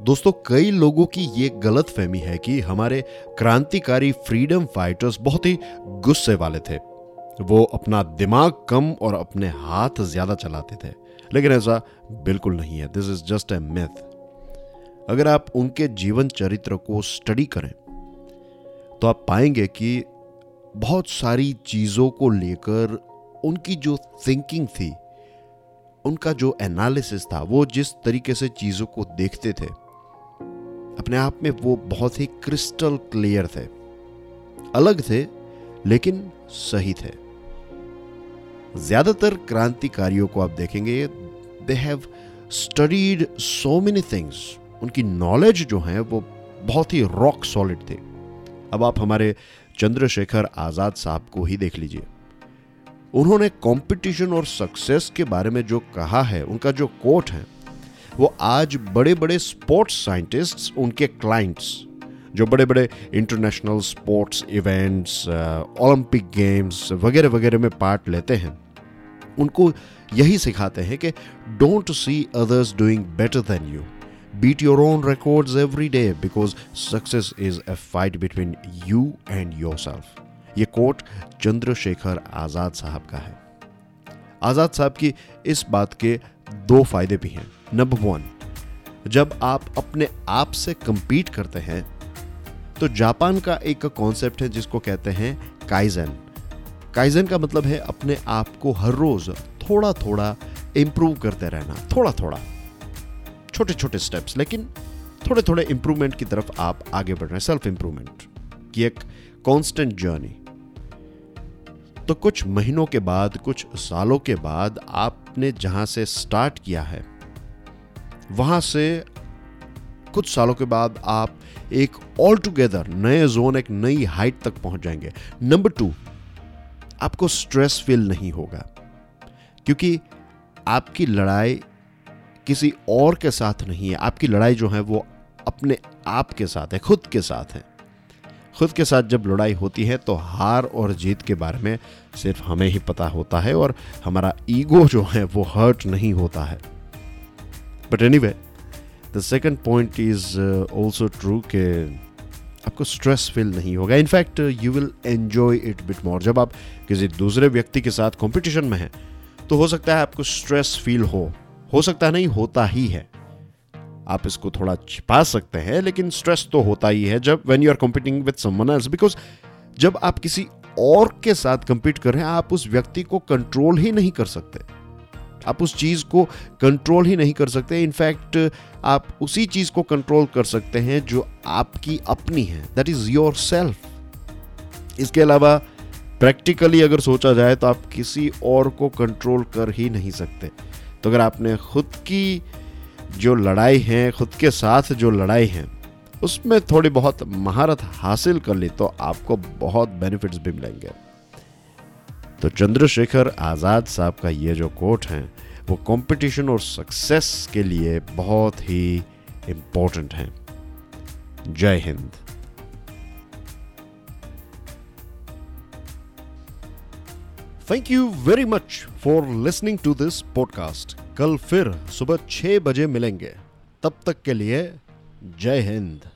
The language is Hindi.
दोस्तों, कई लोगों की ये गलत फहमी है कि हमारे क्रांतिकारी फ्रीडम फाइटर्स बहुत ही गुस्से वाले थे। वो अपना दिमाग कम और अपने हाथ ज़्यादा चलाते थे। लेकिन ऐसा बिल्कुल नहीं है। This is just a myth अगर आप उनके जीवन चरित्र को स्टडी करें तो आप पाएँगे कि बहुत सारी चीज़ों को लेकर उनकी जो थिंकिंग थी, उनका जो एनालिसिस था, वो जिस तरीके से चीज़ों को देखते थे अपने आप में वो बहुत ही क्रिस्टल क्लियर थे। अलग थे, लेकिन सही थे। ज़्यादातर क्रांतिकारियों को आप देखेंगे they have studied so many things उनकी नॉलेज जो है, वो बहुत ही रॉक सॉलिड थे। अब आप हमारे चंद्रशेखर आज़ाद साहब को ही देख लीजिए। उन्होंने कंपटीशन और सक्सेस के बारे में जो कहा है, उनका जो कोट है वो आज बड़े बड़े स्पोर्ट्स साइंटिस्ट्स उनके क्लाइंट्स जो बड़े बड़े international sports events Olympic games वगैरह वगैरह में पार्ट लेते हैं। उनको यही सिखाते हैं कि don't see others doing better than you beat your own records every day because success is a fight between you and yourself. ये कोट चंद्रशेखर आज़ाद साहब का है। आज़ाद साहब की इस बात के दो फ़ायदे भी हैं। नंबर वन जब आप अपने आप से कंपीट करते हैं तो जापान का एक कॉन्सेप्ट है जिसको कहते हैं काइजन काइजन का मतलब है अपने आप को हर रोज थोड़ा थोड़ा इंप्रूव करते रहना थोड़ा थोड़ा छोटे छोटे स्टेप्स लेकिन थोड़े थोड़े इंप्रूवमेंट की तरफ़ आप आगे बढ़ रहे हैं सेल्फ इंप्रूवमेंट की एक कांस्टेंट जर्नी तो कुछ महीनों के बाद, कुछ सालों के बाद आपने जहाँ से स्टार्ट किया है वहाँ से कुछ सालों के बाद आप एक ऑल टुगेदर नए जोन एक नई हाइट तक पहुँच जाएँगे। नंबर टू आपको स्ट्रेस फील नहीं होगा, क्योंकि आपकी लड़ाई किसी और के साथ नहीं है। आपकी लड़ाई जो है वो अपने आप के साथ है, खुद के साथ है। खुद के साथ जब लड़ाई होती है तो हार और जीत के बारे में सिर्फ़ हमें ही पता होता है और हमारा ईगो जो है वो हर्ट नहीं होता है। But anyway the second point is also true के आपको स्ट्रेस फील नहीं होगा। In fact you will enjoy it bit more जब आप किसी दूसरे व्यक्ति के साथ कंपटीशन में हैं तो हो सकता है आपको स्ट्रेस फील हो। हो सकता नहीं, होता ही है। आप इसको थोड़ा छिपा सकते हैं, लेकिन स्ट्रेस तो होता ही है जब when you are competing with someone else because जब आप किसी और के साथ कंपीट कर रहे हैं, आप उस व्यक्ति को कंट्रोल ही नहीं कर सकते। आप उस चीज़ को कंट्रोल ही नहीं कर सकते। इनफैक्ट आप उसी चीज़ को कंट्रोल कर सकते हैं जो आपकी अपनी है। दैट इज़ योर सेल्फ इसके अलावा प्रैक्टिकली अगर सोचा जाए तो आप किसी और को कंट्रोल कर ही नहीं सकते। तो अगर आपने खुद की जो लड़ाई है, खुद के साथ जो लड़ाई है, उसमें थोड़ी बहुत महारत हासिल कर ली तो आपको बहुत बेनिफिट्स भी मिलेंगे। तो चंद्रशेखर आज़ाद साहब का ये जो कोट है, वो कंपटीशन और सक्सेस के लिए बहुत ही इंपॉर्टेंट है। Jai Hind. Thank you very much for listening to this podcast कल फिर सुबह छह बजे मिलेंगे। तब तक के लिए जय हिंद।